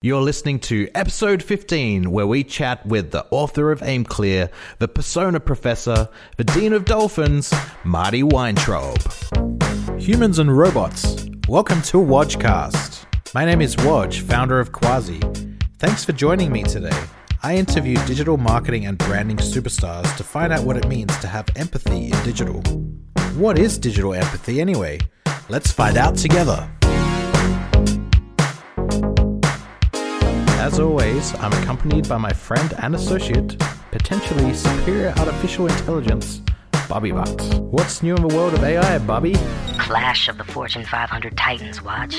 You're listening to episode 15, where we chat with the author of AimClear, the persona professor, the dean of dolphins, Marty Weintraub. Humans and robots, welcome to Wodgecast. My name is Wodge, founder of Quasi. Thanks for joining me today. I interview digital marketing and branding superstars to find out what it means to have empathy in digital. What is digital empathy anyway? Let's find out together. As always, I'm accompanied by my friend and associate, potentially superior artificial intelligence, Bobby Butt. What's new in the world of AI, Bobby? Clash of the Fortune 500 Titans, watch.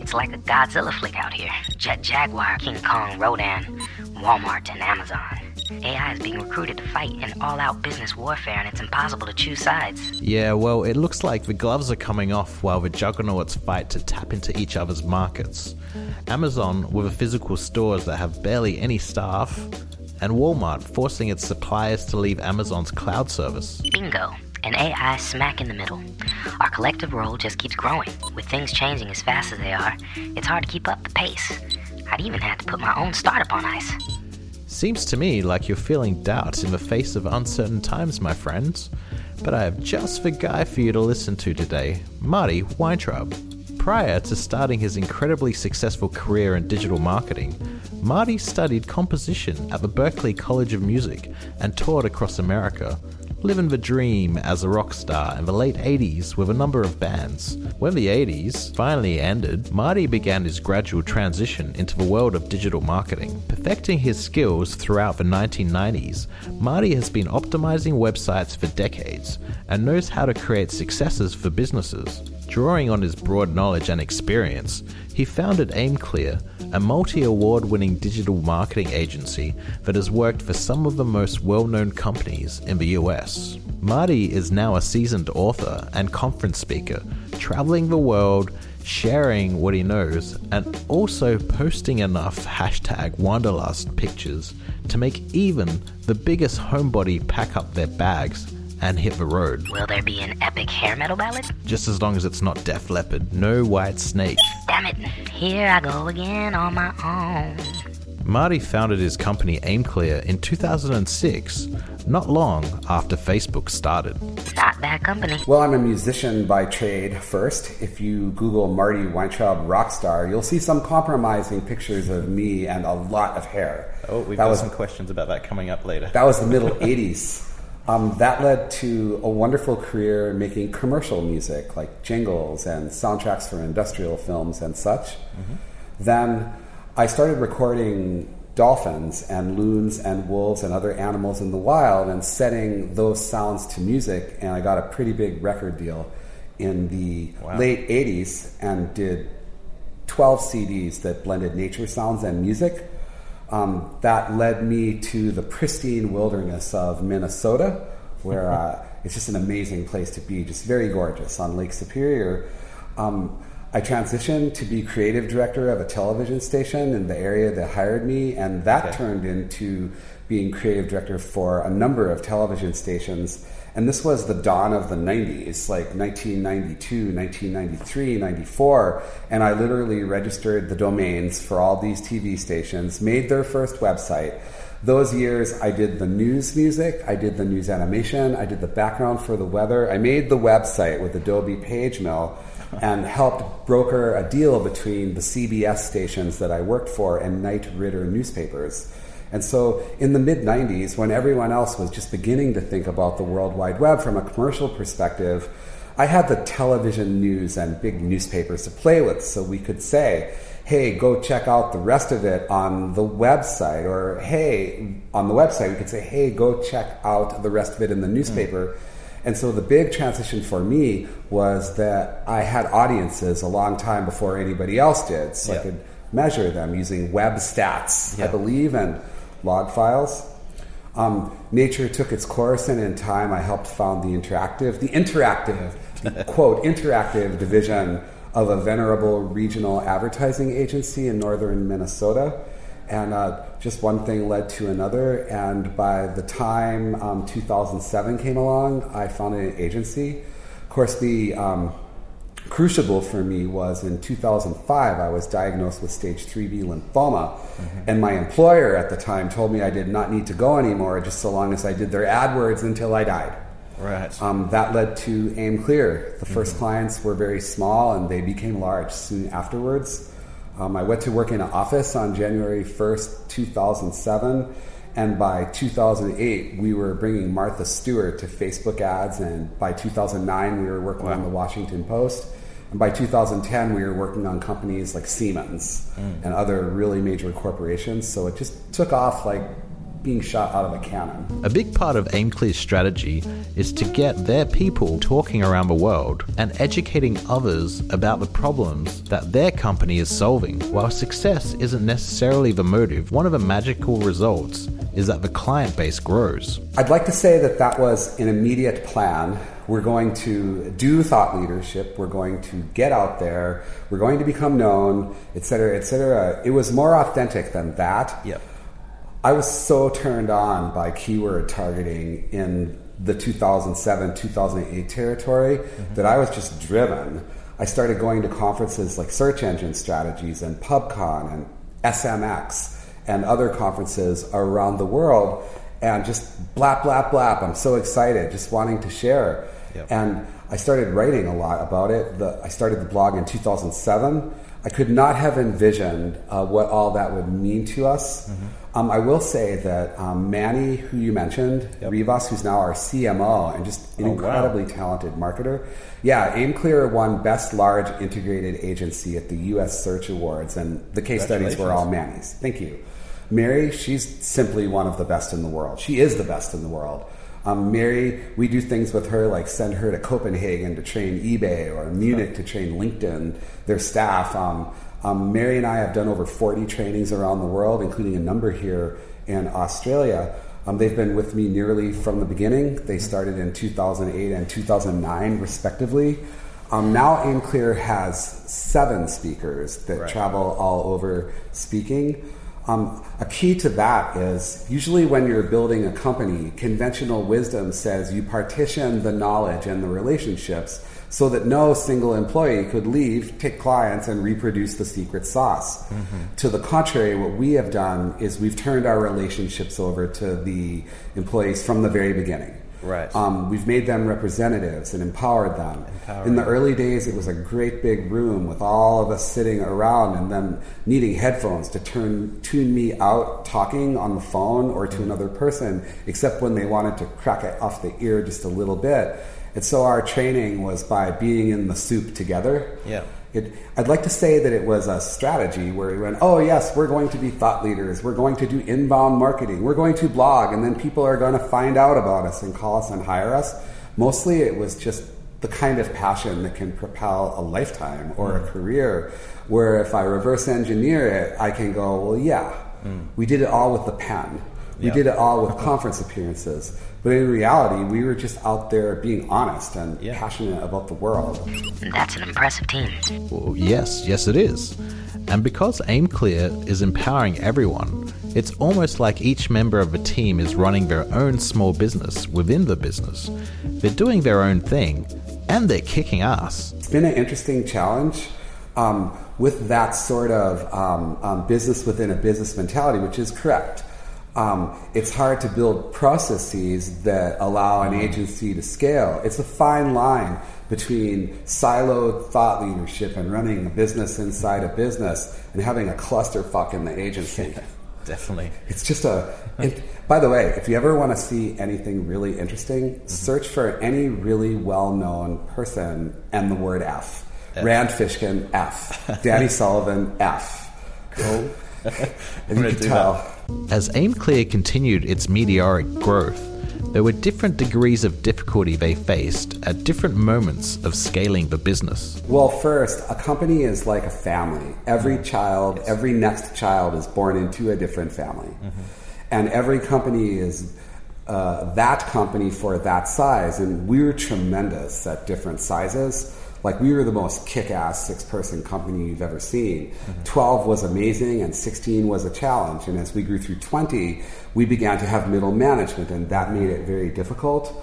It's like a Godzilla flick out here. Jet Jaguar, King Kong, Rodan, Walmart, and Amazon. AI is being recruited to fight in all out business warfare, and it's impossible to choose sides. Yeah, well, it looks like the gloves are coming off while the juggernauts fight to tap into each other's markets. Amazon, with the physical stores that have barely any staff, and Walmart forcing its suppliers to leave Amazon's cloud service. Bingo. An AI smack in the middle. Our collective role just keeps growing. With things changing as fast as they are, it's hard to keep up the pace. I'd even have to put my own startup on ice. Seems to me like you're feeling doubt in the face of uncertain times, my friends. But I have just the guy for you to listen to today Marty Weintraub. Prior to starting his incredibly successful career in digital marketing, Marty studied composition at the Berklee College of Music and toured across America, living the dream as a rock star in the late 80s with a number of bands. When the 80s finally ended, Marty began his gradual transition into the world of digital marketing. Perfecting his skills throughout the 1990s, Marty has been optimizing websites for decades and knows how to create successes for businesses. Drawing on his broad knowledge and experience, he founded AimClear, a multi award winning digital marketing agency that has worked for some of the most well known companies in the US. Marty is now a seasoned author and conference speaker, traveling the world, sharing what he knows, and also posting enough hashtag Wanderlust pictures to make even the biggest homebody pack up their bags and hit the road. Will there be an epic hair metal ballad? Just as long as it's not Def Leppard, no Whitesnake. Damn it, here I go again on my own. Marty founded his company AimClear in 2006, not long after Facebook started. Not bad company. Well, I'm a musician by trade first. If you Google Marty Weintraub rockstar, you'll see some compromising pictures of me and a lot of hair. Oh, we've that got was, some questions about that coming up later. That was the middle 80s. Um, that led to a wonderful career making commercial music, like jingles and soundtracks for industrial films and such. Mm-hmm. Then I started recording dolphins and loons and wolves and other animals in the wild and setting those sounds to music, and I got a pretty big record deal in the wow. late 80s and did 12 CDs that blended nature sounds and music um, that led me to the pristine wilderness of Minnesota, where uh, it's just an amazing place to be, just very gorgeous on Lake Superior. Um, I transitioned to be creative director of a television station in the area that hired me, and that okay. turned into being creative director for a number of television stations and this was the dawn of the 90s, like 1992, 1993, 94. And I literally registered the domains for all these TV stations, made their first website. Those years, I did the news music, I did the news animation, I did the background for the weather. I made the website with Adobe PageMill and helped broker a deal between the CBS stations that I worked for and Knight Ridder newspapers. And so in the mid 90s, when everyone else was just beginning to think about the World Wide Web from a commercial perspective, I had the television news and big newspapers to play with, so we could say, hey, go check out the rest of it on the website. Or, hey, on the website, we could say, hey, go check out the rest of it in the newspaper. Mm. And so the big transition for me was that I had audiences a long time before anybody else did. So yeah. I could measure them using web stats, yeah. I believe, and log files. Um, nature took its course, and in time, I helped found the interactive, the interactive, the, quote, interactive division of a venerable regional advertising agency in northern Minnesota. And uh, just one thing led to another. And by the time um, 2007 came along, I founded an agency. Of course, the um, crucible for me was in 2005, I was diagnosed with stage 3B lymphoma. Mm-hmm. And my employer at the time told me I did not need to go anymore just so long as I did their AdWords until I died. Right. Um, that led to AimClear. The 1st mm-hmm. clients were very small and they became large soon afterwards. Um, I went to work in an office on January 1st, 2007 and by 2008, we were bringing Martha Stewart to Facebook ads. And by 2009, we were working wow. on the Washington Post. And by 2010, we were working on companies like Siemens mm. and other really major corporations. So it just took off like being shot out of a cannon. A big part of AimClear's strategy is to get their people talking around the world and educating others about the problems that their company is solving. While success isn't necessarily the motive, one of the magical results is that the client base grows. I'd like to say that that was an immediate plan. We're going to do thought leadership. We're going to get out there. We're going to become known, et cetera, et cetera. It was more authentic than that. Yep. I was so turned on by keyword targeting in the 2007 2008 territory mm-hmm. that I was just driven. I started going to conferences like Search Engine Strategies and PubCon and SMX and other conferences around the world and just blap, blap, blap. I'm so excited, just wanting to share. Yep. And I started writing a lot about it. The, I started the blog in 2007. I could not have envisioned uh, what all that would mean to us. Mm-hmm. Um, I will say that um, Manny, who you mentioned, yep. Rivas, who's now our CMO and just an oh, incredibly wow. talented marketer. Yeah, AimClear won Best Large Integrated Agency at the U.S. Search Awards, and the case studies were all Manny's. Thank you. Mary, she's simply one of the best in the world. She is the best in the world. Um, Mary, we do things with her like send her to Copenhagen to train eBay or Munich to train LinkedIn, their staff. Um, um, Mary and I have done over 40 trainings around the world, including a number here in Australia. Um, they've been with me nearly from the beginning. They started in 2008 and 2009, respectively. Um, now AimClear has seven speakers that right. travel all over speaking. Um, a key to that is usually when you're building a company, conventional wisdom says you partition the knowledge and the relationships so that no single employee could leave, take clients, and reproduce the secret sauce. Mm-hmm. To the contrary, what we have done is we've turned our relationships over to the employees from the very beginning. Right. Um, we've made them representatives and empowered them. Empowering. In the early days, it was a great big room with all of us sitting around and them needing headphones to turn tune me out talking on the phone or to mm-hmm. another person, except when they wanted to crack it off the ear just a little bit. And so our training was by being in the soup together. Yeah. It, I'd like to say that it was a strategy where we went, oh, yes, we're going to be thought leaders. We're going to do inbound marketing. We're going to blog, and then people are going to find out about us and call us and hire us. Mostly it was just the kind of passion that can propel a lifetime or mm. a career, where if I reverse engineer it, I can go, well, yeah, mm. we did it all with the pen. We did it all with conference appearances. But in reality, we were just out there being honest and yeah. passionate about the world. That's an impressive team. Well, yes, yes, it is. And because AimClear is empowering everyone, it's almost like each member of the team is running their own small business within the business. They're doing their own thing, and they're kicking ass. It's been an interesting challenge. Um, with that sort of um, um, business within a business mentality, which is correct um, it's hard to build processes that allow an agency to scale. It's a fine line between siloed thought leadership and running a business inside a business and having a clusterfuck in the agency. Definitely. It's just a. It, by the way, if you ever want to see anything really interesting, mm-hmm. search for any really well known person and the word F. F. Rand Fishkin, F. Danny Sullivan, F. Cool. and you can tell. That. As AimClear continued its meteoric growth, there were different degrees of difficulty they faced at different moments of scaling the business. Well, first, a company is like a family. Every child, every next child is born into a different family. Mm-hmm. And every company is uh, that company for that size. And we were tremendous at different sizes like we were the most kick-ass six-person company you've ever seen. Mm-hmm. 12 was amazing and 16 was a challenge. And as we grew through 20, we began to have middle management and that made it very difficult.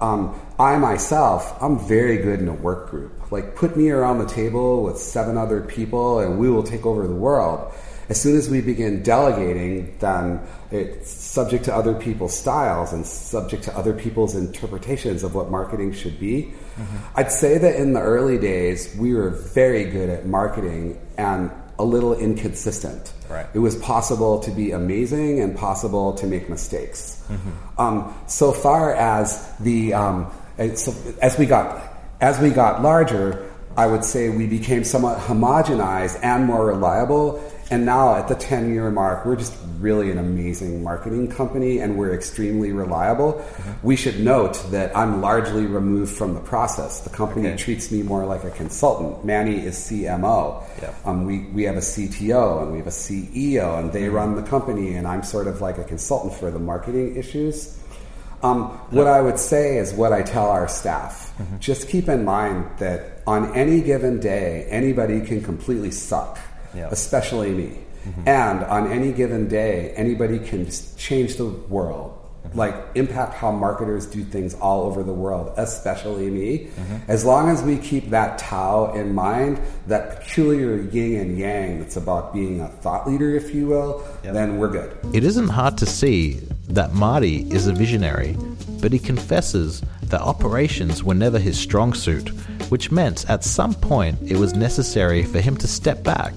Um, I myself, I'm very good in a work group. Like, put me around the table with seven other people, and we will take over the world. As soon as we begin delegating, then it's subject to other people's styles and subject to other people's interpretations of what marketing should be. I'd say that in the early days, we were very good at marketing and a little inconsistent. Right. It was possible to be amazing and possible to make mistakes. Um, so far as the um, so as we got as we got larger, I would say we became somewhat homogenized and more reliable. And now at the 10 year mark, we're just really an amazing marketing company and we're extremely reliable. We should note that I'm largely removed from the process. The company Okay. treats me more like a consultant. Manny is CMO. Yep. Um, we, we have a CTO and we have a CEO, and they run the company, and I'm sort of like a consultant for the marketing issues. Um, what I would say is what I tell our staff. Just keep in mind that on any given day, anybody can completely suck, Yeah. especially me. Mm-hmm. And on any given day, anybody can just change the world, mm-hmm. like impact how marketers do things all over the world, especially me. Mm-hmm. As long as we keep that Tao in mind, that peculiar yin and yang that's about being a thought leader, if you will, Yep. then we're good. It isn't hard to see that Marty is a visionary, but he confesses that operations were never his strong suit, which meant at some point it was necessary for him to step back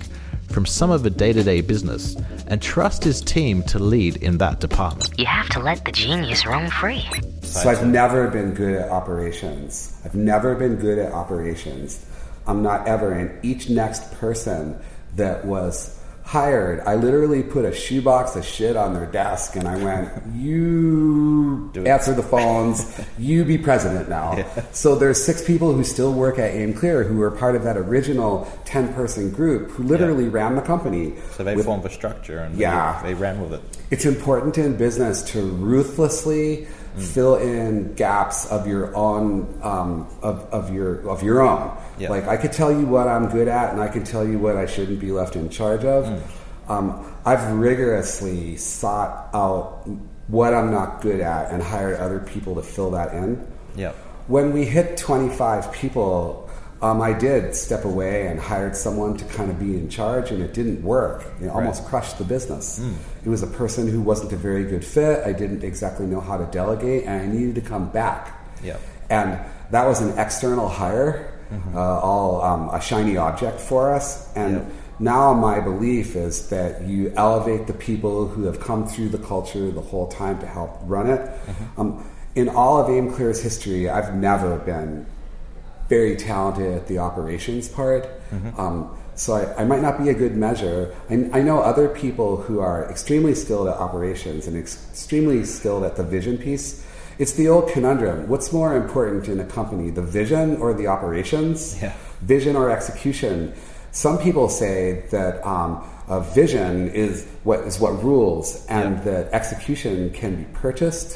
from some of the day to day business and trust his team to lead in that department. You have to let the genius roam free. So I've never been good at operations. I've never been good at operations. I'm not ever. And each next person that was hired, I literally put a shoebox of shit on their desk and I went, You Do answer the phones, you be president now. So there's six people who still work at AimClear who were part of that original 10 person group who literally ran the company. So they with- formed a structure and they- Yeah. they, ran with it. it's important in business to ruthlessly fill in gaps of your own um, of, of your of your own. Yeah. Like I could tell you what I'm good at, and I can tell you what I shouldn't be left in charge of. Um, I've rigorously sought out what I'm not good at and hired other people to fill that in. Yep. When we hit 25 people, um, I did step away and hired someone to kind of be in charge, and it didn't work. It almost crushed the business. It was a person who wasn't a very good fit. I didn't exactly know how to delegate, and I needed to come back. Yep. And that was an external hire, uh, all um, a shiny object for us. And Yep. now my belief is that you elevate the people who have come through the culture the whole time to help run it. Um, in all of AimClear's history, I've never been very talented at the operations part. Um, so I, I might not be a good measure. I, I know other people who are extremely skilled at operations and ex- extremely skilled at the vision piece. It's the old conundrum. What's more important in a company, the vision or the operations? Yeah. Vision or execution? Some people say that um, a vision is what is what rules, and Yeah. that execution can be purchased.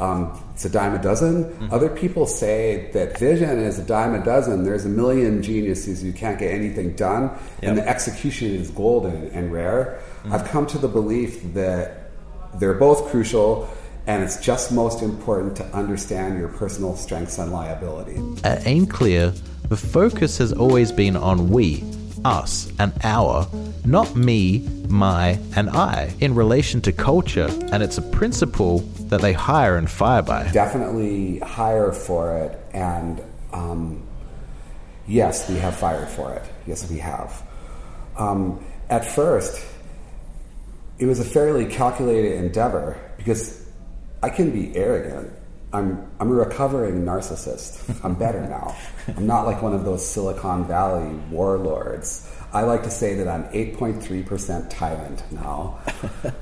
Um, it's a dime a dozen. Mm-hmm. Other people say that vision is a dime a dozen. There's a million geniuses who can't get anything done, and Yep. Mm-hmm. the execution is golden and rare. I've come to the belief that they're both crucial, and it's just most important to understand your personal strengths and liability. At AimClear, the focus has always been on we, us, and our, not me, my, and I, in relation to culture, and it's a principle that they hire and fire by. Definitely hire for it, and um, yes, we have fired for it. Yes, we have. Um, at first, it was a fairly calculated endeavor because I can be arrogant. I'm, I'm a recovering narcissist. I'm better now. I'm not like one of those Silicon Valley warlords. I like to say that I'm 8.3% tyrant now.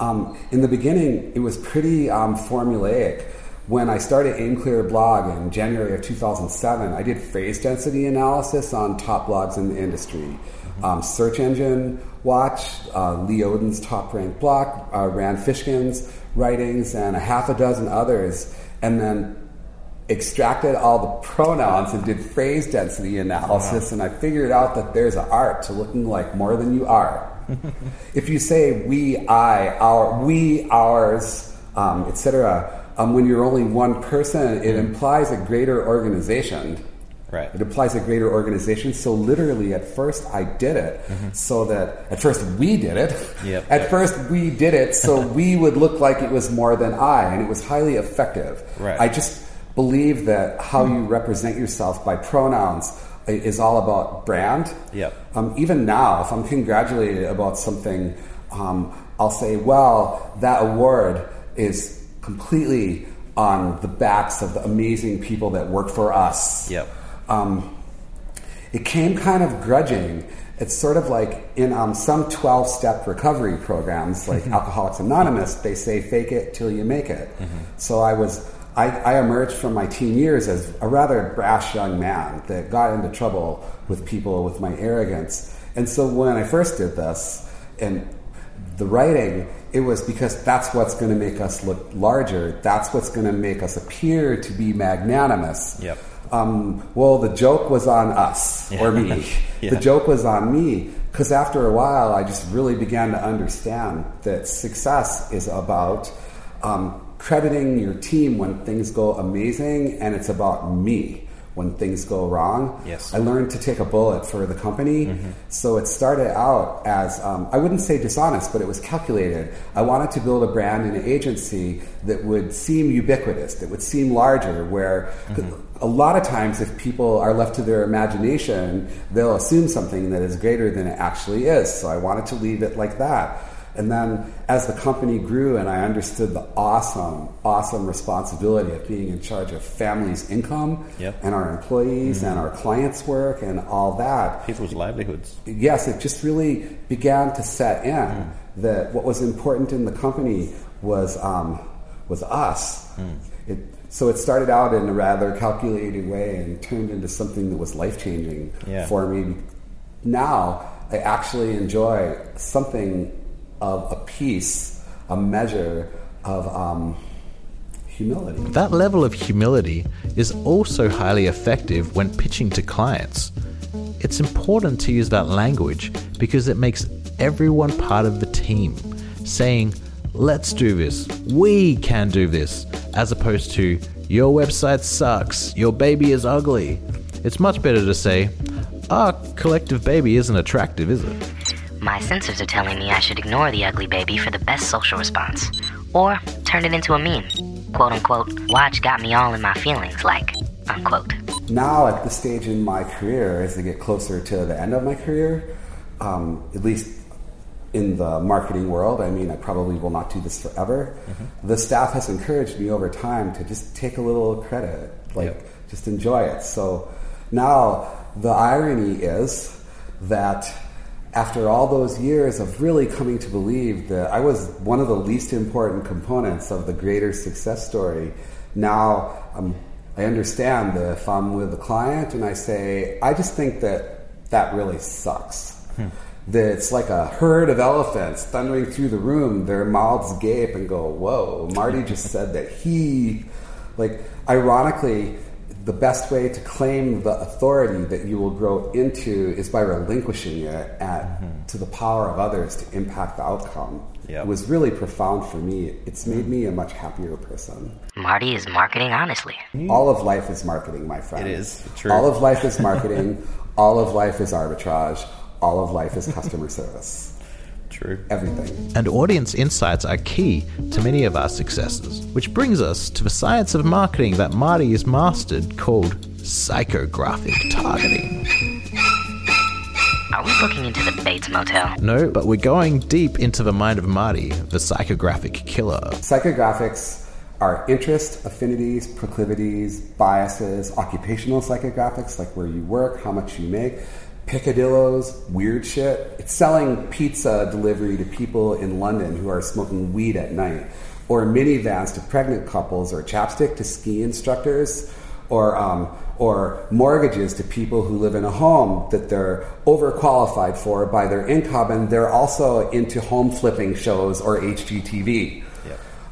Um, in the beginning, it was pretty um, formulaic. When I started AimClear blog in January of 2007, I did phrase density analysis on top blogs in the industry. Um, search engine watch, uh, Lee Odden's top ranked blog, uh, Rand Fishkin's writings, and a half a dozen others, and then extracted all the pronouns and did phrase density analysis, and I figured out that there's an art to looking like more than you are. if you say we, I, our, we, ours, um, etc., um, when you're only one person, it implies a greater organization. Right. It implies a greater organization. So literally, at first, I did it so that at first we did it. Yep. At first, we did it so we would look like it was more than I, and it was highly effective. Right. I just believe that how you represent yourself by pronouns is all about brand. Yep. Um, even now, if I'm congratulated about something, um, I'll say, well, that award is completely on the backs of the amazing people that work for us. Yep. Um, it came kind of grudging. It's sort of like in um, some 12 step recovery programs, like Alcoholics Anonymous, they say fake it till you make it. So I was. I, I emerged from my teen years as a rather brash young man that got into trouble with people with my arrogance. And so when I first did this, and the writing, it was because that's what's going to make us look larger. That's what's going to make us appear to be magnanimous. Yep. Um, well, the joke was on us or me. Yeah. The joke was on me because after a while, I just really began to understand that success is about um, crediting your team when things go amazing, and it's about me when things go wrong. Yes. I learned to take a bullet for the company. So it started out as, um, I wouldn't say dishonest, but it was calculated. I wanted to build a brand and an agency that would seem ubiquitous, that would seem larger, where a lot of times if people are left to their imagination, they'll assume something that is greater than it actually is. So I wanted to leave it like that. And then as the company grew and I understood the awesome, awesome responsibility of being in charge of families' income Yep. and our employees and mm-hmm. our clients' work and all that, People's livelihoods. yes, it just really began to set in mm. that what was important in the company was um, was us. Mm. It, so it started out in a rather calculated way and turned into something that was life changing Yeah. for me. Now I actually enjoy something of a piece, a measure of um, humility. That level of humility is also highly effective when pitching to clients. It's important to use that language because it makes everyone part of the team, saying, Let's do this, we can do this, as opposed to, Your website sucks, your baby is ugly. It's much better to say, Our collective baby isn't attractive, is it? My sensors are telling me I should ignore the ugly baby for the best social response. Or turn it into a meme. Quote unquote, watch got me all in my feelings, like, unquote. now at this stage in my career, as I get closer to the end of my career, um, at least in the marketing world, I mean, I probably will not do this forever. The staff has encouraged me over time to just take a little credit, like Yep. just enjoy it. So now the irony is that after all those years of really coming to believe that I was one of the least important components of the greater success story, now um, I understand that if I'm with a client and I say, I just think that that really sucks. That it's like a herd of elephants thundering through the room, their mouths gape and go, Whoa, Marty just said that he, like, ironically, the best way to claim the authority that you will grow into is by relinquishing it at, mm-hmm. to the power of others to impact the outcome. Yep. It was really profound for me. It's made mm. me a much happier person. Marty is marketing honestly. Mm. All of life is marketing, my friend. It is, true. All of life is marketing. all of life is arbitrage. All of life is customer service. True. Everything. And audience insights are key to many of our successes, which brings us to the science of marketing that Marty has mastered called psychographic targeting. Are we looking into the Bates Motel? No, but we're going deep into the mind of Marty, the psychographic killer. Psychographics are interests, affinities, proclivities, biases, occupational psychographics, like where you work, how much you make, picadillos, weird shit. It's selling pizza delivery to people in London who are smoking weed at night, or minivans to pregnant couples, or chapstick to ski instructors, or um, or mortgages to people who live in a home that they're overqualified for by their income, and they're also into home flipping shows or HGTV.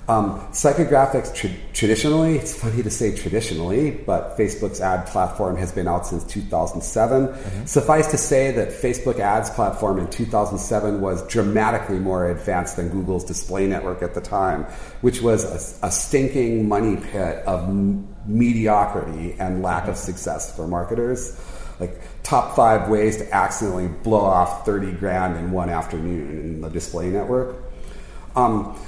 Um, psychographics tra- traditionally, it's funny to say traditionally, but Facebook's ad platform has been out since 2007. Suffice to say that Facebook ads platform in 2007 was dramatically more advanced than Google's display network at the time, which was a, a stinking money pit of m- mediocrity and lack of success for marketers. Like top five ways to accidentally blow off 30 grand in one afternoon in the display network. Um,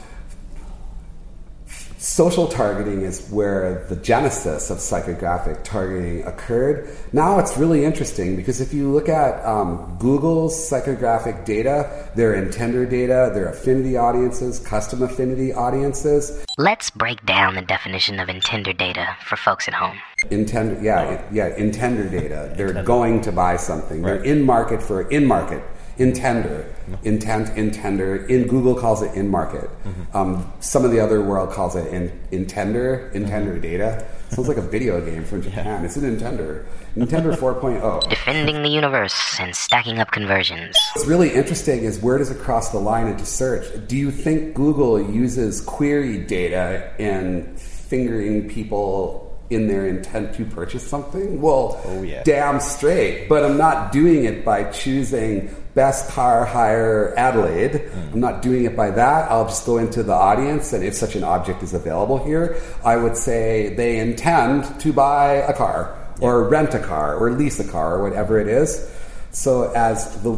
social targeting is where the genesis of psychographic targeting occurred. Now it's really interesting because if you look at um, Google's psychographic data, their intender data, their affinity audiences, custom affinity audiences, Let's break down the definition of intender data for folks at home. intend yeah yeah intender data. They're going to buy something. They're in market for in market. Intender, intent, intender. In Google calls it in market. Um, some of the other world calls it in, intender, intender data. Sounds like a video game from Japan. It's an intender, Intender 4.0. Defending the universe and stacking up conversions. What's really interesting is where does it cross the line into search? Do you think Google uses query data in fingering people in their intent to purchase something? Well, Oh, yeah. damn straight. But I'm not doing it by choosing best car hire Adelaide. Hmm. I'm not doing it by that. I'll just go into the audience, and if such an object is available here, I would say they intend to buy a car or rent a car or lease a car or whatever it is. So as the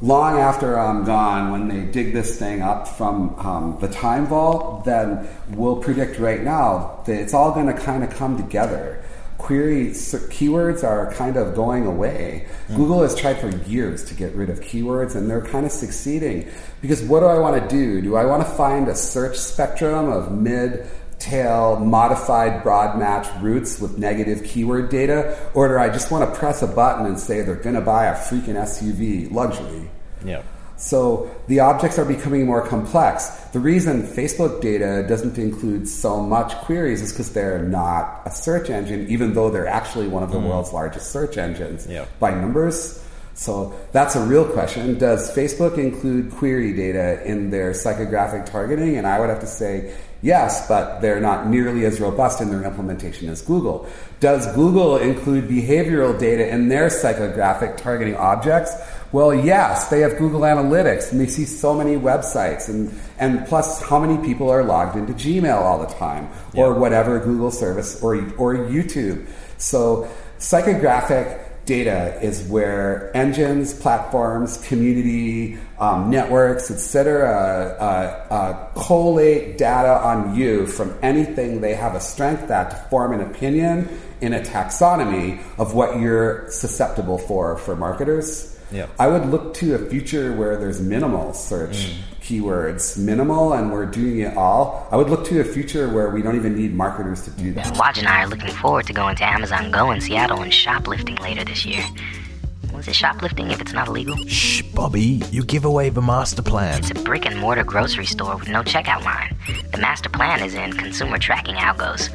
long after I'm gone, when they dig this thing up from um, the time vault, then we'll predict right now that it's all going to kind of come together. Query keywords are kind of going away. Mm-hmm. Google has tried for years to get rid of keywords, and they're kind of succeeding. Because what do I want to do? Do I want to find a search spectrum of mid tail modified broad match routes with negative keyword data, or do I just want to press a button and say they're going to buy a freaking SUV luxury? Yeah. So the objects are becoming more complex. The reason Facebook data doesn't include so much queries is because they're not a search engine, even though they're actually one of the mm. world's largest search engines Yeah. by numbers. So that's a real question. Does Facebook include query data in their psychographic targeting? And I would have to say yes, but they're not nearly as robust in their implementation as Google. Does Google include behavioral data in their psychographic targeting objects? Well, yes, they have Google Analytics and they see so many websites and, and plus how many people are logged into Gmail all the time or whatever Google service or, or YouTube. So psychographic data is where engines, platforms, community, um, networks, etc., uh, uh, collate data on you from anything they have a strength at to form an opinion in a taxonomy of what you're susceptible for for marketers. Yep. I would look to a future where there's minimal search mm. keywords, minimal, and we're doing it all. I would look to a future where we don't even need marketers to do that. Waj and I are looking forward to going to Amazon Go in Seattle and shoplifting later this year. Was it shoplifting if it's not illegal? Shh, Bobby, you give away the master plan. It's a brick and mortar grocery store with no checkout line. The master plan is in consumer tracking algos.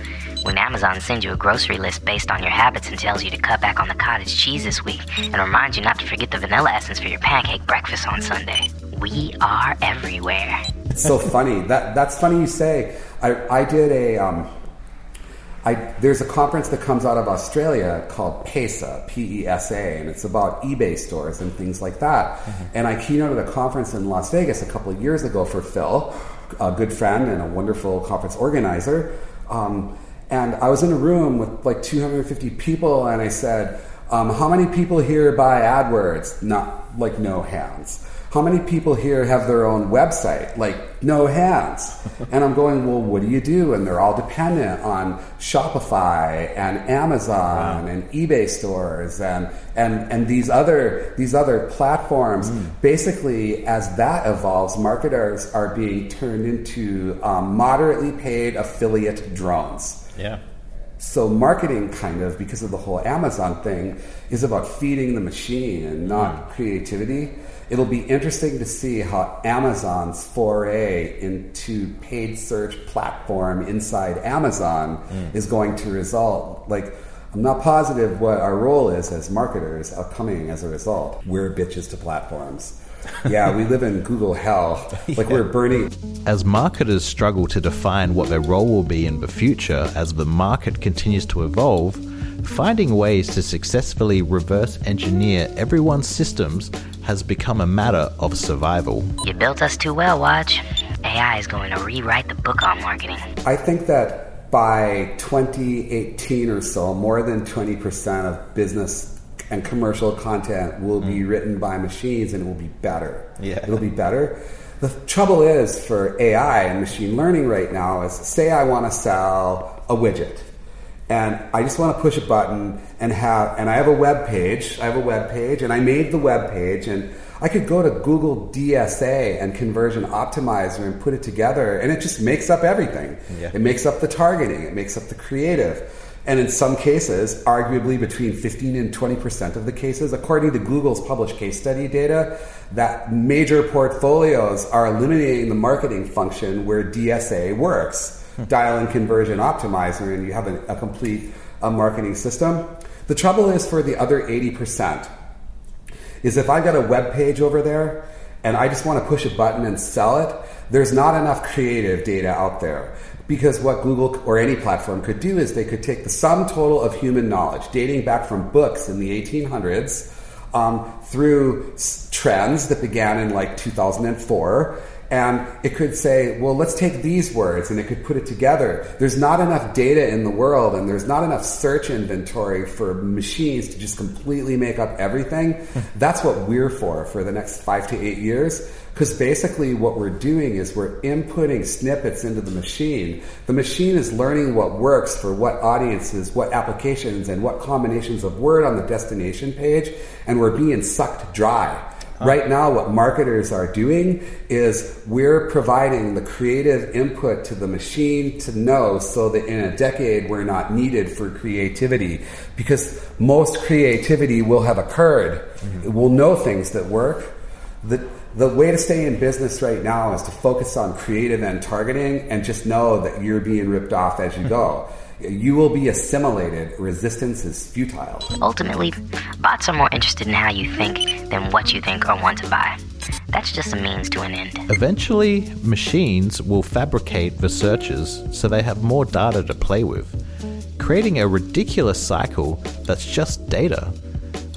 When Amazon sends you a grocery list based on your habits and tells you to cut back on the cottage cheese this week and reminds you not to forget the vanilla essence for your pancake breakfast on Sunday. We are everywhere. It's so funny. That that's funny you say. I I did a um, I there's a conference that comes out of Australia called PESA, P E S A, and it's about eBay stores and things like that. And I keynoted a conference in Las Vegas a couple of years ago for Phil, a good friend and a wonderful conference organizer. Um, and I was in a room with like 250 people, and I said, um, "How many people here buy AdWords?" Not like no hands. How many people here have their own website? Like, no hands. And I'm going, well, what do you do? And they're all dependent on Shopify and Amazon and eBay stores and, and, and these other, these other platforms. Basically, as that evolves, marketers are being turned into um, moderately paid affiliate drones. Yeah. So marketing kind of because of the whole Amazon thing is about feeding the machine and not mm. creativity. It'll be interesting to see how Amazon's foray into paid search platform inside Amazon mm. is going to result. Like I'm not positive what our role is as marketers upcoming as a result. We're bitches to platforms. Yeah, we live in Google hell. Like we're burning. As marketers struggle to define what their role will be in the future as the market continues to evolve, finding ways to successfully reverse engineer everyone's systems has become a matter of survival. You built us too well, Watch. AI is going to rewrite the book on marketing. I think that by 2018 or so, more than 20% of business and commercial content will be mm. written by machines and it will be better. Yeah. It'll be better. The trouble is for AI and machine learning right now is say I want to sell a widget and I just want to push a button and have and I have a web page. I have a web page and I made the web page and I could go to Google DSA and Conversion Optimizer and put it together and it just makes up everything. Yeah. It makes up the targeting, it makes up the creative. And in some cases, arguably between 15 and 20% of the cases, according to Google's published case study data, that major portfolios are eliminating the marketing function where DSA works. Dial in conversion optimizer, and you have a, a complete uh, marketing system. The trouble is for the other 80%, is if I've got a web page over there and I just want to push a button and sell it, there's not enough creative data out there. Because what Google or any platform could do is they could take the sum total of human knowledge, dating back from books in the 1800s um, through trends that began in like 2004. And it could say, well, let's take these words, and it could put it together. There's not enough data in the world, and there's not enough search inventory for machines to just completely make up everything. That's what we're for for the next five to eight years. Because basically, what we're doing is we're inputting snippets into the machine. The machine is learning what works for what audiences, what applications, and what combinations of word on the destination page, and we're being sucked dry. Uh. Right now, what marketers are doing is we're providing the creative input to the machine to know so that in a decade we're not needed for creativity because most creativity will have occurred. Mm-hmm. We'll know things that work. The, the way to stay in business right now is to focus on creative and targeting and just know that you're being ripped off as you go. You will be assimilated. Resistance is futile. Ultimately, bots are more interested in how you think than what you think or want to buy. That's just a means to an end. Eventually, machines will fabricate the searches so they have more data to play with, creating a ridiculous cycle that's just data.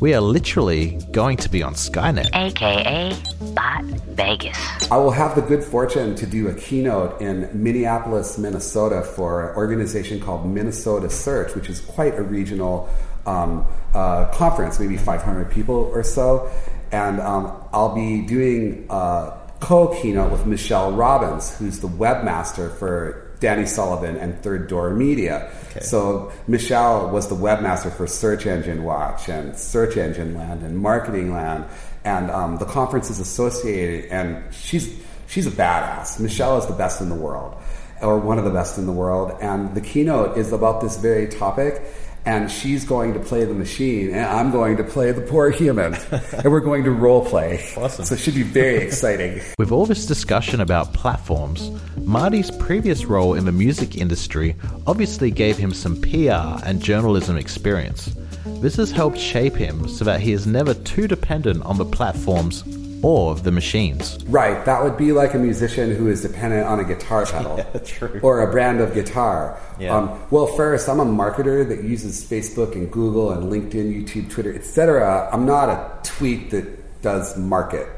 We are literally going to be on Skynet. AKA Bot Vegas. I will have the good fortune to do a keynote in Minneapolis, Minnesota for an organization called Minnesota Search, which is quite a regional um, uh, conference, maybe 500 people or so. And um, I'll be doing a co keynote with Michelle Robbins, who's the webmaster for Danny Sullivan and Third Door Media. So Michelle was the webmaster for Search Engine Watch and Search Engine Land and Marketing Land, and um, the conferences associated. And she's she's a badass. Michelle is the best in the world, or one of the best in the world. And the keynote is about this very topic. And she's going to play the machine, and I'm going to play the poor human, and we're going to role play. Awesome. So it should be very exciting. With all this discussion about platforms, Marty's previous role in the music industry obviously gave him some PR and journalism experience. This has helped shape him so that he is never too dependent on the platforms or of the machines. Right, that would be like a musician who is dependent on a guitar pedal. Yeah. Or a brand of guitar. Yeah. Um, well, first, I'm a marketer that uses Facebook and Google and LinkedIn, YouTube, Twitter, etc. I'm not a tweet that does market.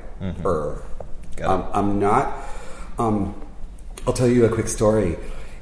Got it. Um, I'm not. Um, I'll tell you a quick story.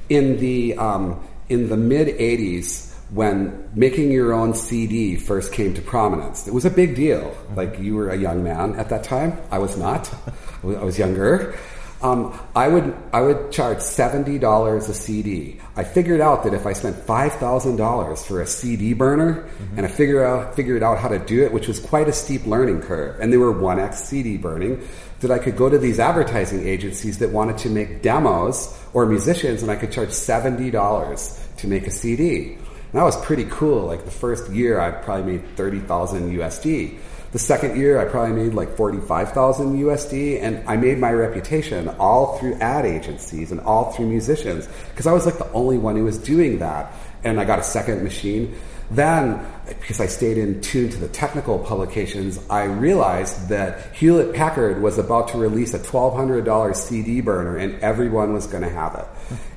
In the um, in the mid '80s, when making your own CD first came to prominence, it was a big deal. Like you were a young man at that time. I was not. I was- younger. Um, I would I would charge seventy dollars a CD. I figured out that if I spent five thousand dollars for a CD burner, and I figured out figured out how to do it, which was quite a steep learning curve, and they were one x CD burning, that I could go to these advertising agencies that wanted to make demos or musicians, and I could charge seventy dollars to make a CD. That was pretty cool. Like the first year, I probably made thirty thousand USD. The second year, I probably made like 45,000 USD, and I made my reputation all through ad agencies and all through musicians because I was like the only one who was doing that. And I got a second machine. Then, because I stayed in tune to the technical publications, I realized that Hewlett Packard was about to release a $1,200 CD burner and everyone was going to have it.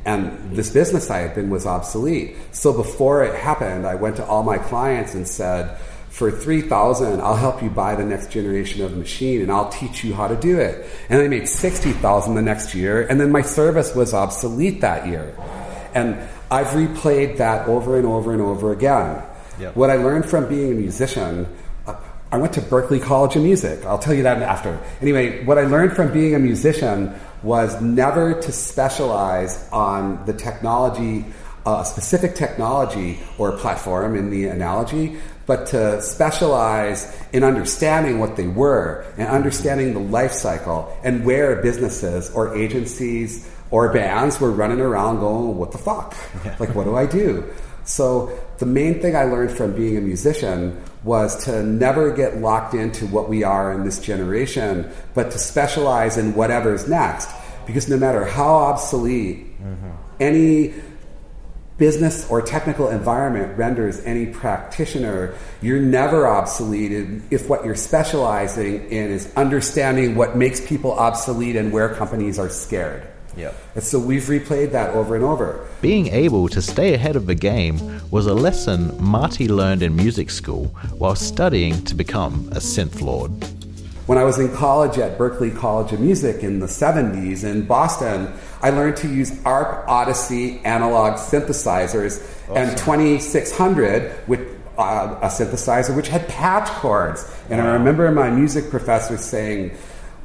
And this business I had been was obsolete. So before it happened, I went to all my clients and said, for 3000 I'll help you buy the next generation of machine and I'll teach you how to do it. And I made 60,000 the next year and then my service was obsolete that year. And I've replayed that over and over and over again. Yep. What I learned from being a musician, I went to Berklee College of Music. I'll tell you that after. Anyway, what I learned from being a musician was never to specialize on the technology, a uh, specific technology or platform in the analogy, but to specialize in understanding what they were and understanding the life cycle and where businesses or agencies or bands were running around going, What the fuck? Yeah. Like, what do I do? So, the main thing I learned from being a musician was to never get locked into what we are in this generation, but to specialize in whatever's next. Because no matter how obsolete mm-hmm. any business or technical environment renders any practitioner, you're never obsolete if what you're specializing in is understanding what makes people obsolete and where companies are scared. Yep. And so we've replayed that over and over. Being able to stay ahead of the game was a lesson Marty learned in music school while studying to become a synth lord. When I was in college at Berklee College of Music in the 70s in Boston, I learned to use ARP Odyssey analog synthesizers and 2600 with uh, a synthesizer which had patch cords. And I remember my music professor saying,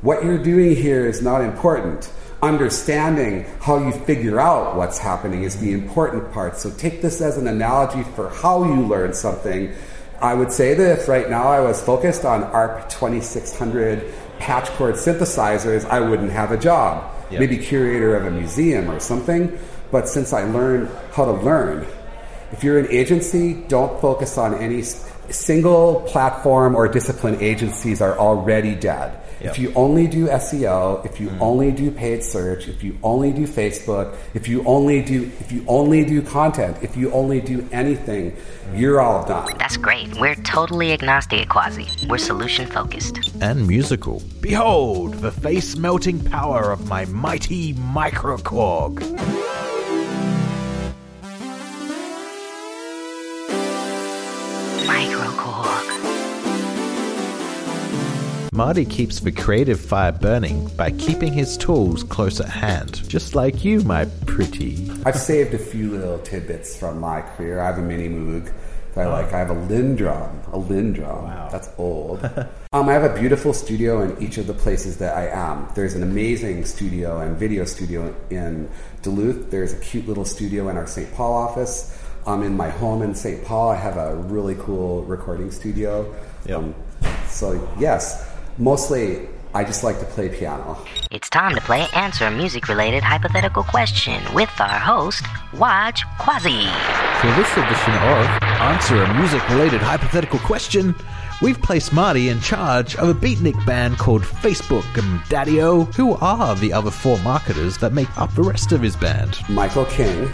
What you're doing here is not important. Understanding how you figure out what's happening is the important part. So take this as an analogy for how you learn something. I would say that if right now I was focused on ARP 2600 patch cord synthesizers, I wouldn't have a job. Yep. Maybe curator of a museum or something. But since I learned how to learn, if you're an agency, don't focus on any single platform or discipline agencies are already dead. Yep. If you only do SEO, if you mm-hmm. only do paid search, if you only do Facebook, if you only do if you only do content, if you only do anything, mm-hmm. you're all done. That's great. We're totally agnostic at Quasi. We're solution focused. and musical. Behold the face melting power of my mighty microKORG. MicroKORG. Marty keeps the creative fire burning by keeping his tools close at hand, just like you, my pretty. I've saved a few little tidbits from my career. I have a mini Moog that I like. I have a LinnDrum, a LinnDrum. Wow. That's old. um, I have a beautiful studio in each of the places that I am. There's an amazing studio and video studio in Duluth. There's a cute little studio in our St. Paul office. Um, in my home in St. Paul, I have a really cool recording studio. Yep. Um, so yes, mostly I just like to play piano. It's time to play Answer a Music Related Hypothetical Question with our host, Watch Quasi. For this edition of Answer a Music Related Hypothetical Question, we've placed Marty in charge of a beatnik band called Facebook and Daddy-O, who are the other four marketers that make up the rest of his band. Michael King.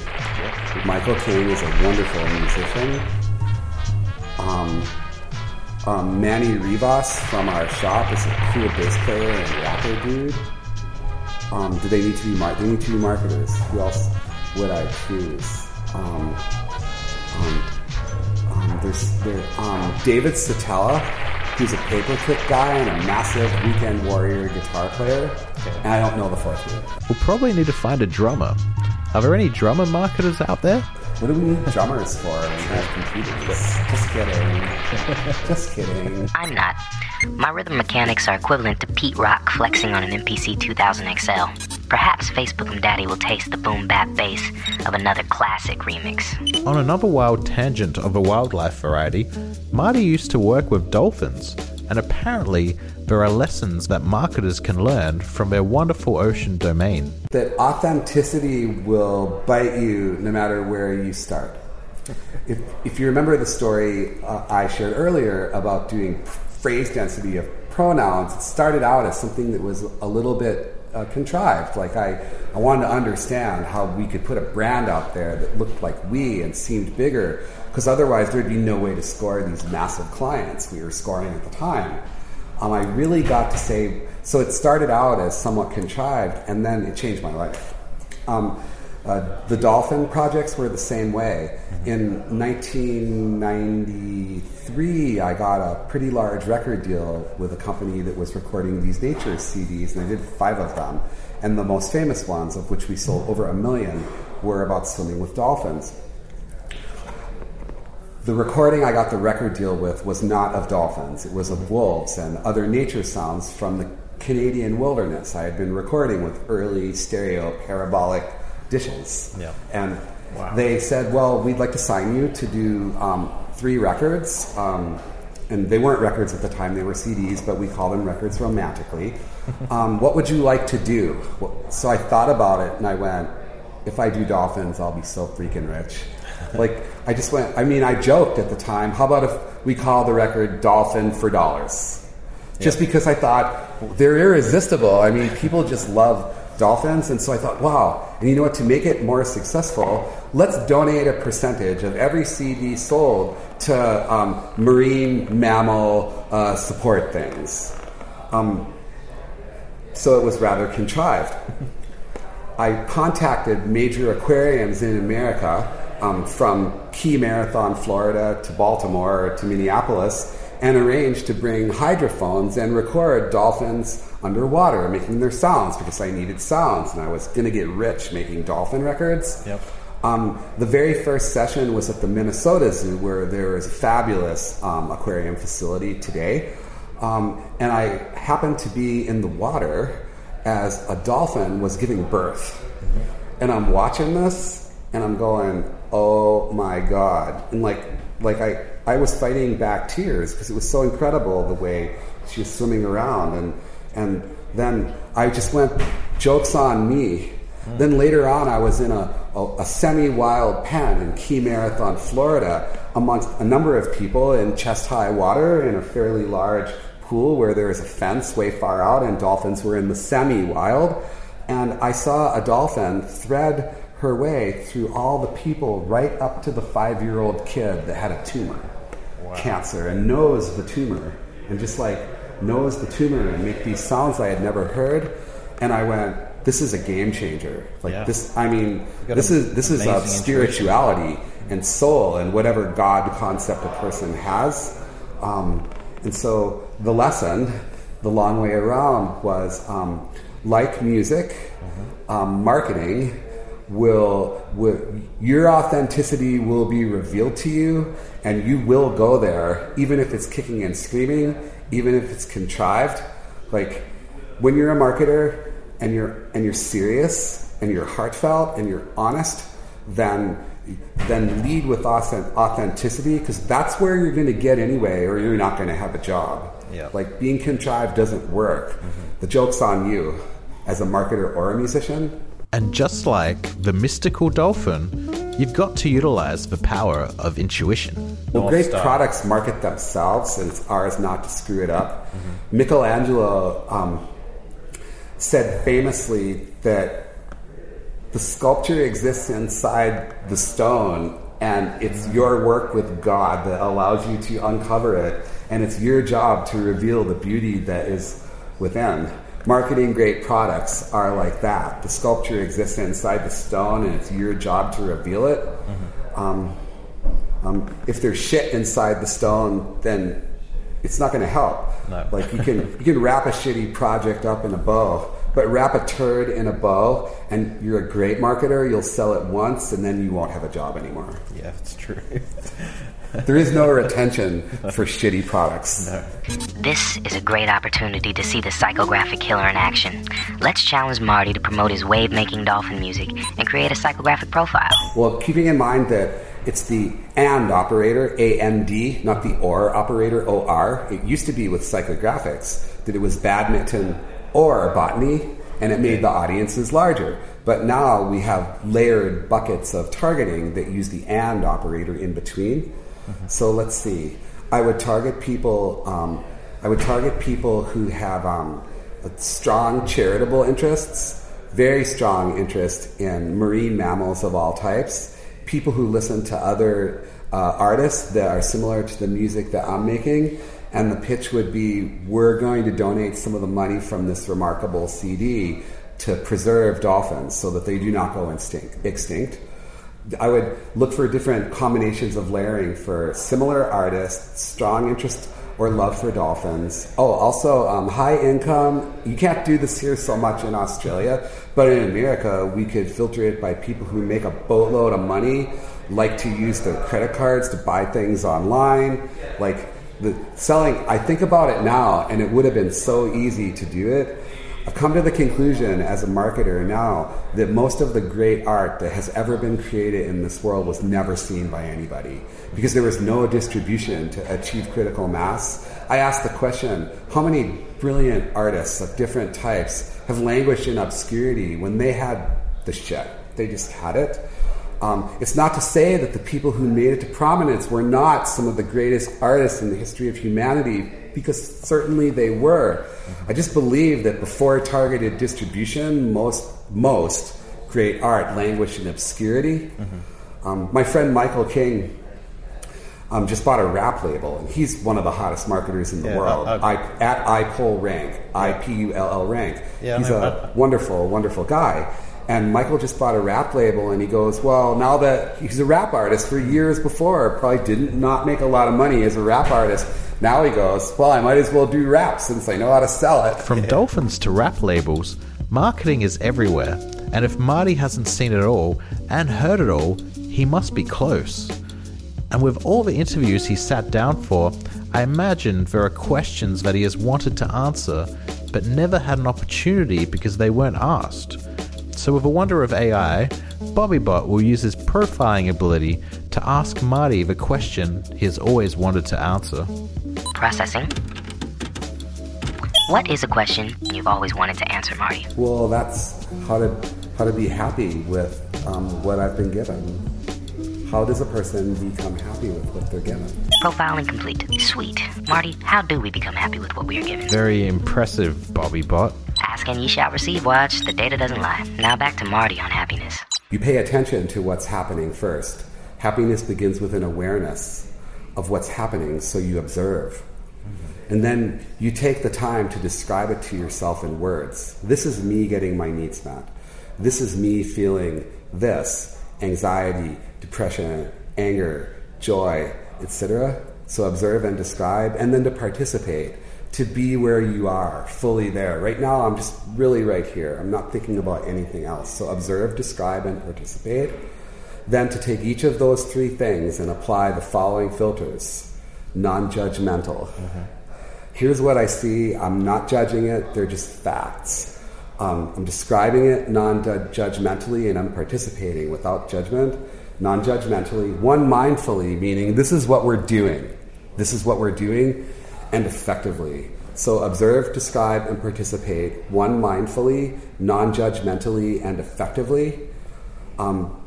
Michael King is a wonderful musician. Um, um, Manny Rivas from our shop is a cool bass player and rapper dude. Um, do they need to be mar- they need to be marketers? Who else would I choose? Um, um, um, there's there, um, David Satella, who's a paperclip guy and a massive Weekend Warrior guitar player. And I don't know the fourth one. We'll probably need to find a drummer. Are there any drummer marketers out there? What do we need drummers for we have computers? Just kidding. Just kidding. I'm not. My rhythm mechanics are equivalent to Pete Rock flexing on an MPC 2000 XL. Perhaps Facebook and Daddy will taste the boom bap bass of another classic remix. On another wild tangent of a wildlife variety, Marty used to work with dolphins, and apparently there are lessons that marketers can learn from their wonderful ocean domain. That authenticity will bite you no matter where you start. If, if you remember the story uh, I shared earlier about doing phrase density of pronouns, it started out as something that was a little bit uh, contrived. Like I, I wanted to understand how we could put a brand out there that looked like we and seemed bigger, because otherwise there'd be no way to score these massive clients we were scoring at the time. Um, I really got to say, so it started out as somewhat contrived, and then it changed my life. Um, uh, the Dolphin projects were the same way. In 1993, I got a pretty large record deal with a company that was recording these nature CDs, and I did five of them. And the most famous ones, of which we sold over a million, were about swimming with dolphins. The recording I got the record deal with was not of dolphins, it was of wolves and other nature sounds from the Canadian wilderness. I had been recording with early stereo parabolic dishes. Yeah. And Wow. they said, well, we'd like to sign you to do um, three records. Um, and they weren't records at the time, they were CDs, but we call them records romantically. um, what would you like to do? So I thought about it and I went, if I do dolphins, I'll be so freaking rich. like, I just went, I mean, I joked at the time, how about if we call the record Dolphin for Dollars? Just because I thought they're irresistible. I mean, people just love dolphins. And so I thought, wow. And you know what? To make it more successful, let's donate a percentage of every CD sold to um, marine mammal uh, support things. Um, so it was rather contrived. I contacted major aquariums in America, um, from Key Marathon, Florida, to Baltimore to Minneapolis, and arranged to bring hydrophones and record dolphins underwater making their sounds because I needed sounds and I was going to get rich making dolphin records. Yep. Um, the very first session was at the Minnesota Zoo, where there is a fabulous um, aquarium facility today. Um, and I happened to be in the water as a dolphin was giving birth. And I'm watching this and I'm going, oh my God. And like, like I, I was fighting back tears because it was so incredible the way she was swimming around. And, and then I just went, joke's on me. Hmm. Then later on, I was in a, a, a semi wild pen in Key Marathon, Florida, amongst a number of people in chest high water in a fairly large pool where there was a fence way far out, and dolphins were in the semi wild. And I saw a dolphin thread her way through all the people right up to the five year old kid that had a tumor, cancer, and knows the tumor, and just like knows the tumor and make these sounds I had never heard. And I went, this is a game changer. Like Yeah. this, I mean, this is this is of spirituality and soul and whatever God concept a person has. Um, and so the lesson, the long way around, was um, like music, um, marketing will, will your authenticity will be revealed to you, and you will go there, even if it's kicking and screaming, even if it's contrived. Like when you're a marketer and you're and you're serious and you're heartfelt and you're honest, then then lead with authenticity because that's where you're going to get anyway, or you're not going to have a job. Yeah. Like being contrived doesn't work. Mm-hmm. The joke's on you as a marketer or a musician. And just like the mystical dolphin, you've got to utilize the power of intuition. Well, great Star. products market themselves, and it's ours not to screw it up. Michelangelo um, said famously that the sculpture exists inside the stone, and it's your work with God that allows you to uncover it, and it's your job to reveal the beauty that is within. Marketing great products are like that. The sculpture exists inside the stone, and it's your job to reveal it. Um, um, if there's shit inside the stone, then it's not going to help. No. Like you can you can wrap a shitty project up in a bow, but wrap a turd in a bow, and you're a great marketer. You'll sell it once, and then you won't have a job anymore. Yeah, it's true. There is no retention for shitty products. This is a great opportunity to see the psychographic killer in action. Let's challenge Marty to promote his wave making dolphin music and create a psychographic profile. Well, keeping in mind that it's the and operator, A N D, not the or operator, O R. It used to be with psychographics that it was badminton or botany, and it made the audiences larger. But now we have layered buckets of targeting that use the and operator in between. So let's see. I would target people. Um, I would target people who have um, strong charitable interests, very strong interest in marine mammals of all types, people who listen to other uh, artists that are similar to the music that I'm making. And the pitch would be we're going to donate some of the money from this remarkable CD to preserve dolphins so that they do not go extinct. I would look for different combinations of layering for similar artists, strong interest or love for dolphins. Oh, also um, high income. You can't do this here so much in Australia, but in America, we could filter it by people who make a boatload of money, like to use their credit cards to buy things online, like the selling. I think about it now, and it would have been so easy to do it I've come to the conclusion as a marketer now that most of the great art that has ever been created in this world was never seen by anybody because there was no distribution to achieve critical mass. I asked the question how many brilliant artists of different types have languished in obscurity when they had the shit? They just had it. Um, it's not to say that the people who made it to prominence were not some of the greatest artists in the history of humanity, because certainly they were. I just believe that before targeted distribution, most most great art languished in obscurity. Mm-hmm. Um, my friend Michael King um, just bought a rap label, and he's one of the hottest marketers in the yeah, world. Uh, uh, I, at iPullRank, I P U L L Rank. Yeah, he's a wonderful, wonderful guy. And Michael just bought a rap label, and he goes, "Well, now that he's a rap artist for years before, probably didn't not make a lot of money as a rap artist." Now he goes, "Well, I might as well do rap since I know how to sell it." From dolphins to rap labels, marketing is everywhere. And if Marty hasn't seen it all and heard it all, he must be close. And with all the interviews he sat down for, I imagine there are questions that he has wanted to answer, but never had an opportunity because they weren't asked. So, with a wonder of AI, BobbyBot will use his profiling ability to ask Marty the question he has always wanted to answer. Processing. What is a question you've always wanted to answer, Marty? Well, that's how to how to be happy with um, what I've been given. How does a person become happy with what they're given? Profiling complete. Sweet. Marty, how do we become happy with what we are given? Very impressive, BobbyBot. Ask and ye shall receive, Waj. The data doesn't lie. Now back to Marty on happiness. You pay attention to what's happening first. Happiness begins with an awareness of what's happening, so you observe. And then you take the time to describe it to yourself in words. This is me getting my needs met. This is me feeling this anxiety, depression, anger, joy, etc. So observe and describe, and then to participate to be where you are, fully there. Right now, I'm just really right here. I'm not thinking about anything else. So observe, describe, and participate. Then to take each of those three things and apply the following filters non judgmental. Mm-hmm. Here's what I see. I'm not judging it, they're just facts. Um, I'm describing it non judgmentally and I'm participating without judgment. Non judgmentally, one mindfully, meaning this is what we're doing. This is what we're doing and effectively. So observe, describe, and participate, one mindfully, non judgmentally, and effectively. Um,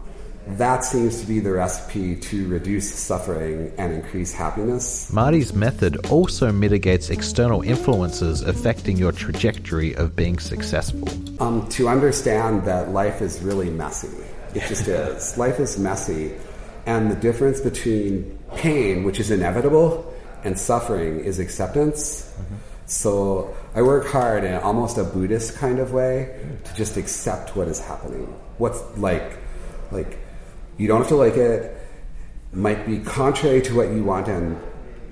that seems to be the recipe to reduce suffering and increase happiness. Marty's method also mitigates external influences affecting your trajectory of being successful. Um, to understand that life is really messy. It just is. Life is messy. And the difference between pain, which is inevitable, and suffering is acceptance. Mm-hmm. So I work hard in almost a Buddhist kind of way to just accept what is happening. What's like, like you don't have to like it. Might be contrary to what you want and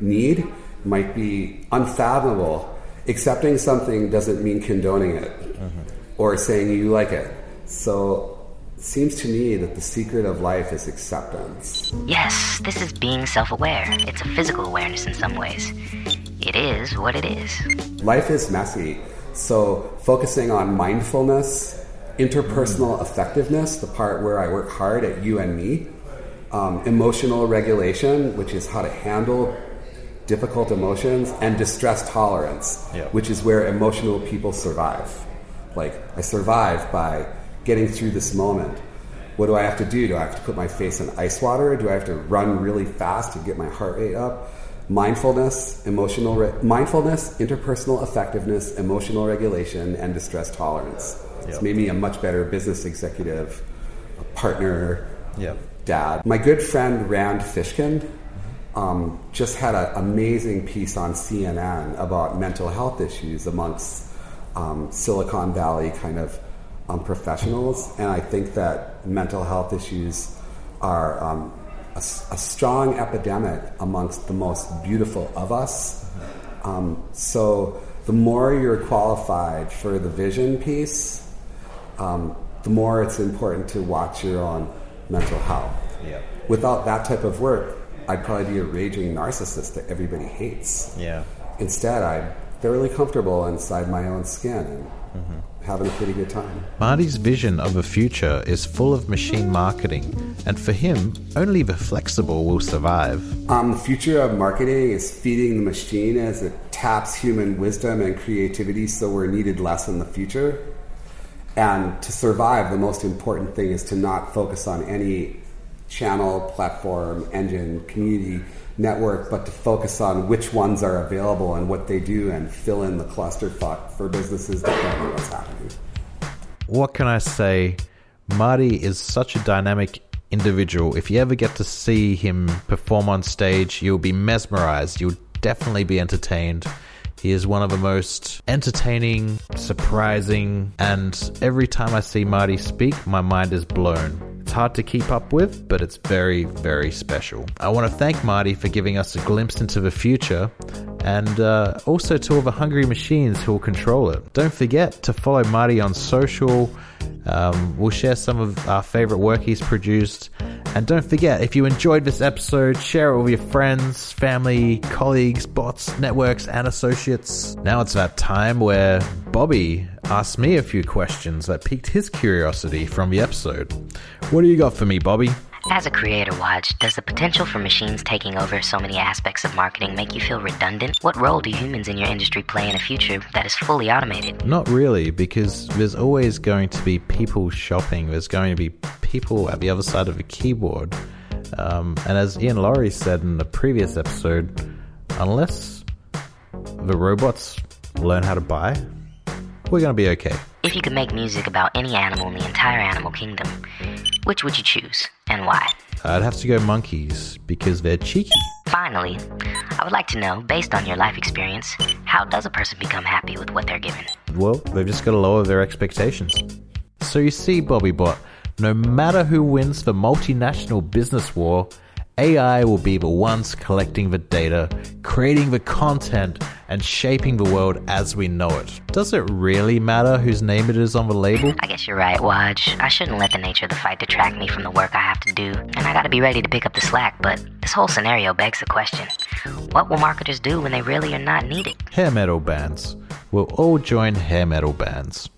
need. Might be unfathomable. Accepting something doesn't mean condoning it mm-hmm. or saying you like it. So seems to me that the secret of life is acceptance. Yes, this is being self aware. It's a physical awareness in some ways. It is what it is. Life is messy, so focusing on mindfulness, interpersonal effectiveness, the part where I work hard at you and me, um, emotional regulation, which is how to handle difficult emotions, and distress tolerance, which is where emotional people survive. Like, I survive by getting through this moment. What do I have to do? Do I have to put my face in ice water? Do I have to run really fast to get my heart rate up? mindfulness, emotional re- mindfulness, interpersonal effectiveness, emotional regulation, and distress tolerance. It's made me a much better business executive, a partner, Yep. dad. My good friend Rand Fishkin um, just had an amazing piece on CNN about mental health issues amongst um, Silicon Valley kind of um, professionals, and I think that mental health issues are um, a, a strong epidemic amongst the most beautiful of us. Um, so the more you're qualified for the vision piece, um, the more it's important to watch your own mental health. Yeah. Without that type of work, I'd probably be a raging narcissist that everybody hates. Yeah. Instead, I'm fairly comfortable inside my own skin and having a pretty good time. Marty's vision of a future is full of machine marketing, and for him, only the flexible will survive. Um, the future of marketing is feeding the machine as it taps human wisdom and creativity so we're needed less in the future. And to survive, the most important thing is to not focus on any channel, platform, engine, community, network, but to focus on which ones are available and what they do and fill in the clusterfuck for businesses that don't know what's happening. What can I say? Marty is such a dynamic individual. If you ever get to see him perform on stage, you'll be mesmerized. You'll definitely be entertained. He is one of the most entertaining, surprising, and every time I see Marty speak, my mind is blown. It's hard to keep up with, but it's very, very special. I want to thank Marty for giving us a glimpse into the future and uh, also to all the hungry machines who will control it. Don't forget to follow Marty on social. Um, we'll share some of our favorite work he's produced. And don't forget, if you enjoyed this episode, share it with your friends, family, colleagues, bots, networks, and associates. Now it's that time where Bobby asked me a few questions that piqued his curiosity from the episode. What do you got for me, Bobby? As a creator, Waj, does the potential for machines taking over so many aspects of marketing make you feel redundant? What role do humans in your industry play in a future that is fully automated? Not really, because there's always going to be people shopping. There's going to be people at the other side of a keyboard. Um, and as Ian Lurie said in the previous episode, unless the robots learn how to buy, we're going to be okay. If you could make music about any animal in the entire animal kingdom, which would you choose and why? I'd have to go monkeys because they're cheeky. Finally, I would like to know, based on your life experience, how does a person become happy with what they're given? Well, they've just got to lower their expectations. So you see, Bobby Bot, no matter who wins the multinational business war, AI will be the ones collecting the data, creating the content, and shaping the world as we know it. Does it really matter whose name it is on the label? I guess you're right, Waj. I shouldn't let the nature of the fight detract me from the work I have to do, and I gotta be ready to pick up the slack, but this whole scenario begs the question what will marketers do when they really are not needed? Hair metal bands. We'll all join hair metal bands.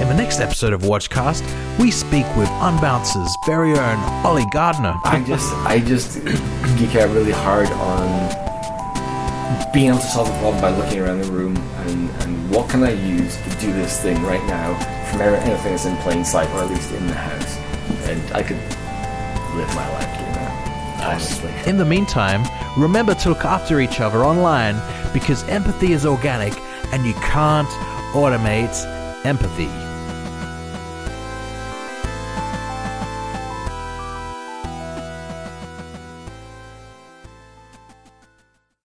In the next episode of Watchcast, we speak with Unbounce's very own Oli Gardner. I just, I just geek out really hard on being able to solve a problem by looking around the room and, and what can I use to do this thing right now from every- anything that's in plain sight or at least in the house. And I could live my life doing that, honestly. In the meantime, remember to look after each other online because empathy is organic and you can't automate empathy.